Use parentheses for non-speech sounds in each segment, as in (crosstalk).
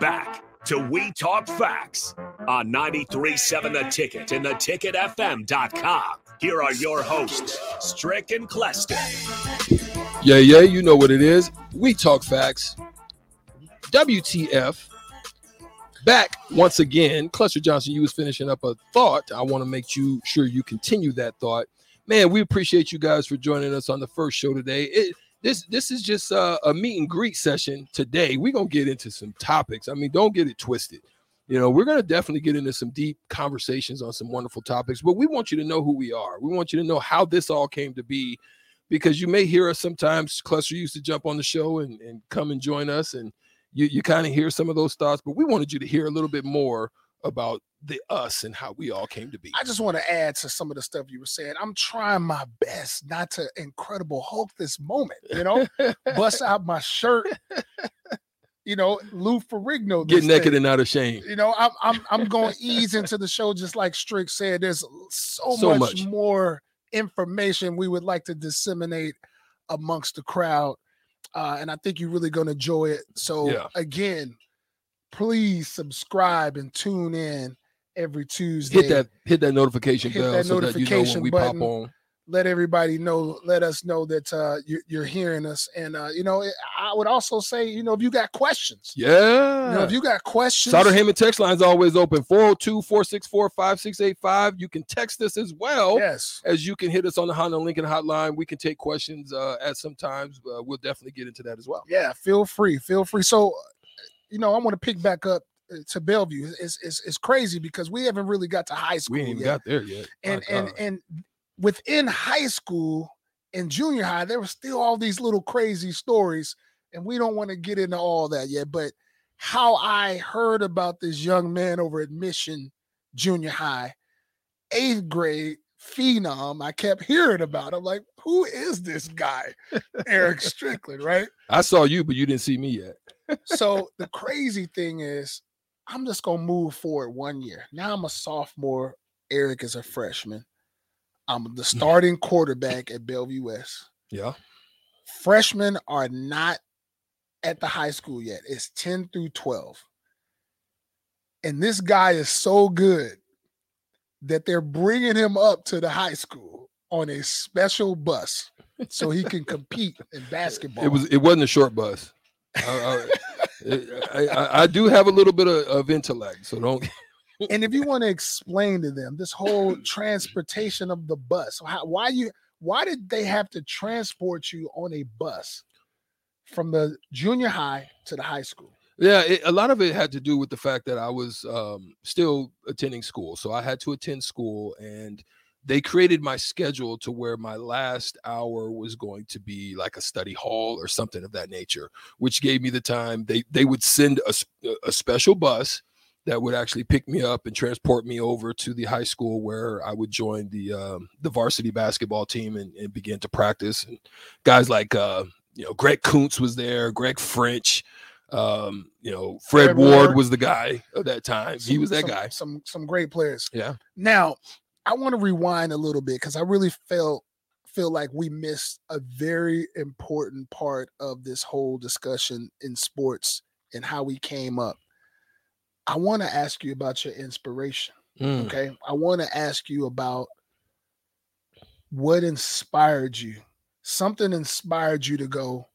Back to We Talk Facts on 93.7 The Ticket and theticketfm.com. Here are your hosts, Strick and Cleston. Yeah, yeah, you know what it is. We Talk Facts. WTF. Back once again. Cluster Johnson, you was finishing up a thought. I want to make you sure you continue that thought. Man, we appreciate you guys for joining us on the first show today. This this is just a, a meet and greet session today. We're gonna get into some topics. I mean, don't get it twisted. You know, we're gonna definitely get into some deep conversations on some wonderful topics, but we want you to know who we are. We want you to know how this all came to be, because you may hear us sometimes. Cluster used to jump on the show and, and come and join us, and you you kind of hear some of those thoughts, but we wanted you to hear a little bit more about the us and how we all came to be. I just want to add to some of the stuff you were saying. I'm trying my best not to incredible Hulk this moment, you know, bust out my shirt, (laughs) you know, Lou Ferrigno. Get naked thing. and not ashamed. You know, I'm I'm I'm going (laughs) to ease into the show just like Strick said. There's so, so much, much more information we would like to disseminate amongst the crowd. Uh, and I think you're really going to enjoy it. So yeah. again, please subscribe and tune in every Tuesday. Hit that hit that notification hit bell that so notification that you know when we button. pop on. Let everybody know. Let us know that uh, you're, you're, hearing us, and uh, you know, I would also say, you know, if you got questions, yeah, you know, if you got questions, Sauter Heyman text line is always open 402 464 5685. You can text us as well. Yes, as you can hit us on the Honda Lincoln hotline. We can take questions uh, at some times. Uh, we'll definitely get into that as well. Yeah, feel free, feel free. So you know, I want to pick back up uh, to Bellevue. It's, it's, it's crazy because we haven't really got to high school. We ain't yet. got there yet. And and and within high school and junior high, there were still all these little crazy stories, and we don't want to get into all that yet. But how I heard about this young man over at Mission Junior High, eighth grade phenom, I kept hearing about. I'm like, who is this guy, Eric Strickland? Right? (laughs) I saw you, but you didn't see me yet (laughs) so the crazy thing is, I'm just gonna move forward one year. Now I'm a sophomore. Eric is a freshman. I'm the (laughs) starting quarterback at Bellevue West. Yeah. Freshmen are not at the high school yet. It's 10 through 12. And this guy is so good that they're bringing him up to the high school on a special bus so he can compete in (laughs) basketball. It was it wasn't a short bus. I, I, I, do have a little bit of, of intellect, so don't. (laughs) and if you want to explain to them this whole transportation of the bus, how, why you why did they have to transport you on a bus from the junior high to the high school? Yeah, it, a lot of it had to do with the fact that I was um, still attending school, so I had to attend school and they created my schedule to where my last hour was going to be like a study hall or something of that nature, which gave me the time. They they would send a, a special bus that would actually pick me up and transport me over to the high school where I would join the um, the varsity basketball team and, and, begin to practice. And guys like uh, you know Greg Kuntz was there, Greg French, um, you know Fred, Ward was the guy of that time. Some, he was that some, guy. Some some great players. Yeah. Now I want to rewind a little bit because I really felt feel like we missed a very important part of this whole discussion in sports and how we came up. I want to ask you about your inspiration. Mm. Okay. I want to ask you about what inspired you. Something inspired you to go,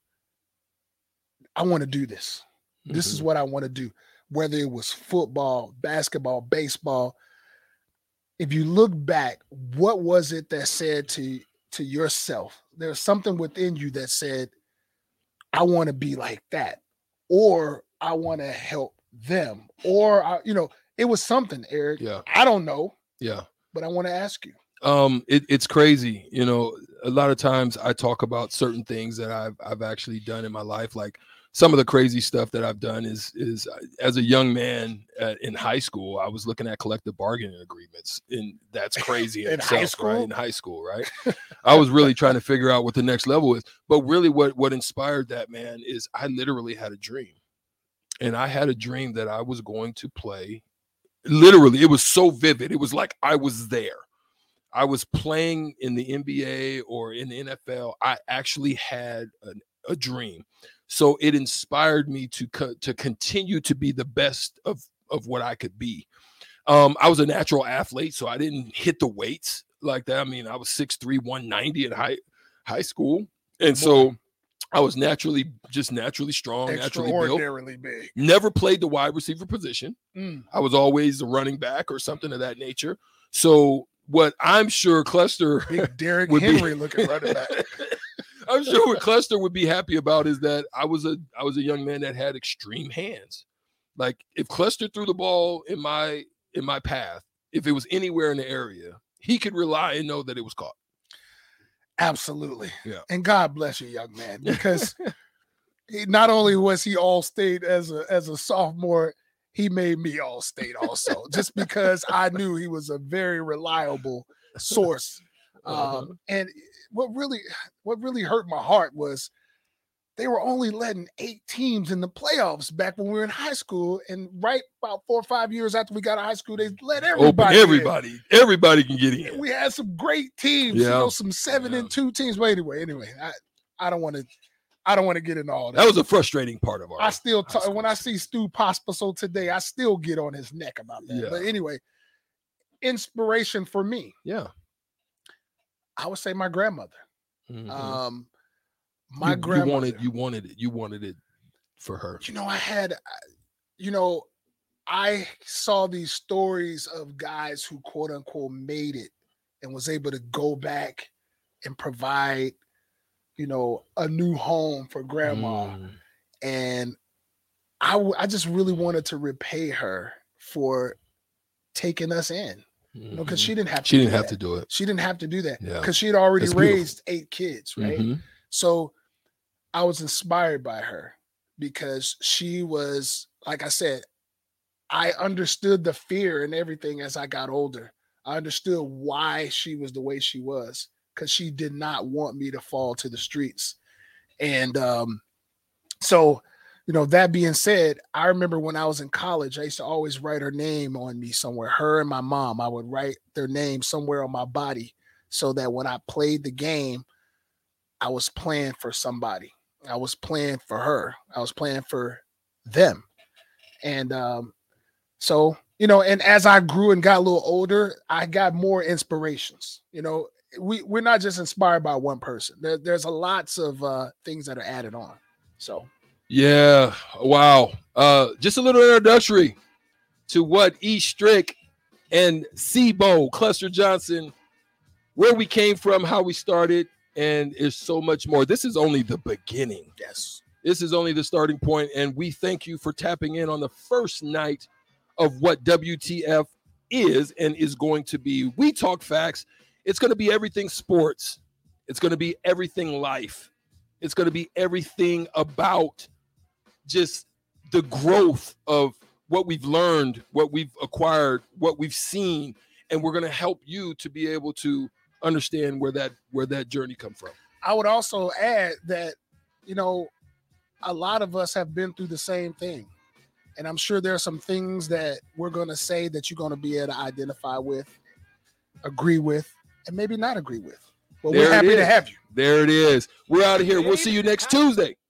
I want to do this. Mm-hmm. This is mm-hmm. what I want to do. Whether it was football, basketball, baseball, if you look back, what was it that said to to yourself? There's something within you that said, I want to be like that, or I want to help them, or I, you know, it was something, Eric. Yeah. I don't know. Yeah. But I want to ask you. Um, it, it's crazy. You know, a lot of times I talk about certain things that I've I've actually done in my life, like some of the crazy stuff that I've done is is uh, as a young man at, in high school, I was looking at collective bargaining agreements, and that's crazy in, (laughs) in itself, high school. Right? In high school, right? (laughs) I was really trying to figure out what the next level is. But really, what what inspired that man is I literally had a dream, and I had a dream that I was going to play. Literally, it was so vivid. It was like I was there. I was playing in the NBA or in the NFL. I actually had an a dream. So it inspired me to co- to continue to be the best of of what I could be. Um, I was a natural athlete, so I didn't hit the weights like that. I mean, I was 6'3, 190 in high high school. And so I was naturally just naturally strong, naturally built. Big. Never played the wide receiver position. Mm. I was always a running back or something of that nature. So what I'm sure Cluster Big Derrick (laughs) Would be- Henry looking running back. (laughs) I'm sure what Cluster would be happy about is that I was a I was a young man that had extreme hands. Like if Cluster threw the ball in my in my path, if it was anywhere in the area, he could rely and know that it was caught. Absolutely. Yeah. And God bless you, young man, (laughs) because he, not only was he all state as a as a sophomore, he made me all state also, just because I knew he was a very reliable source. (laughs) Uh-huh. Um, and what really what really hurt my heart was they were only letting eight teams in the playoffs back when we were in high school. And right about four or five years after we got out of high school, they let Open everybody. in. everybody. Everybody can get in. We had some great teams, you know, some seven Yeah. and two teams. But anyway, anyway, I, I don't want to I don't want to get into all that. That was a frustrating part of our I still talk, when I see Stu Pospisil today, I still get on his neck about that. Yeah. But anyway, inspiration for me, Yeah. I would say my grandmother. Mhm. Um, my you, you grandmother. wanted you wanted it. You wanted it for her. you know, I had, you know, I saw these stories of guys who quote unquote made it and was able to go back and provide, you know, a new home for grandma. Mm. And I, w- I just really wanted to repay her for taking us in, you know, because Mhm. she didn't have to she didn't do have that. to do it. She didn't have to do that Yeah. because she had already That's beautiful. raised eight kids, right? Mhm. So I was inspired by her because she was, like I said, I understood the fear and everything as I got older. I understood why she was the way she was because she did not want me to fall to the streets. And um, so, you know, that being said, I remember when I was in college, I used to always write her name on me somewhere. Her and my mom, I would write their name somewhere on my body so that when I played the game, I was playing for somebody. I was playing for her. I was playing for them. And um, so, you know, and as I grew and got a little older, I got more inspirations. You know, we we're not just inspired by one person. There, there's a lots of uh, things that are added on. So Yeah. Wow. Uh, just a little introductory to what E. Strick and Sebo Cluster Johnson, where we came from, how we started, and there's so much more. This is only the beginning. yes, This is only the starting point, and we thank you for tapping in on the first night of what WTF is and is going to be. We talk facts. It's going to be everything sports. It's going to be everything life. It's going to be everything about just the growth of what we've learned, what we've acquired, what we've seen, and we're going to help you to be able to understand where that where that journey come from. I would also add that you know a lot of us have been through the same thing. And I'm sure there are some things that we're going to say that you're going to be able to identify with, agree with, and maybe not agree with. But There we're happy to have you. There it is. We're out of here. We'll see you next Tuesday.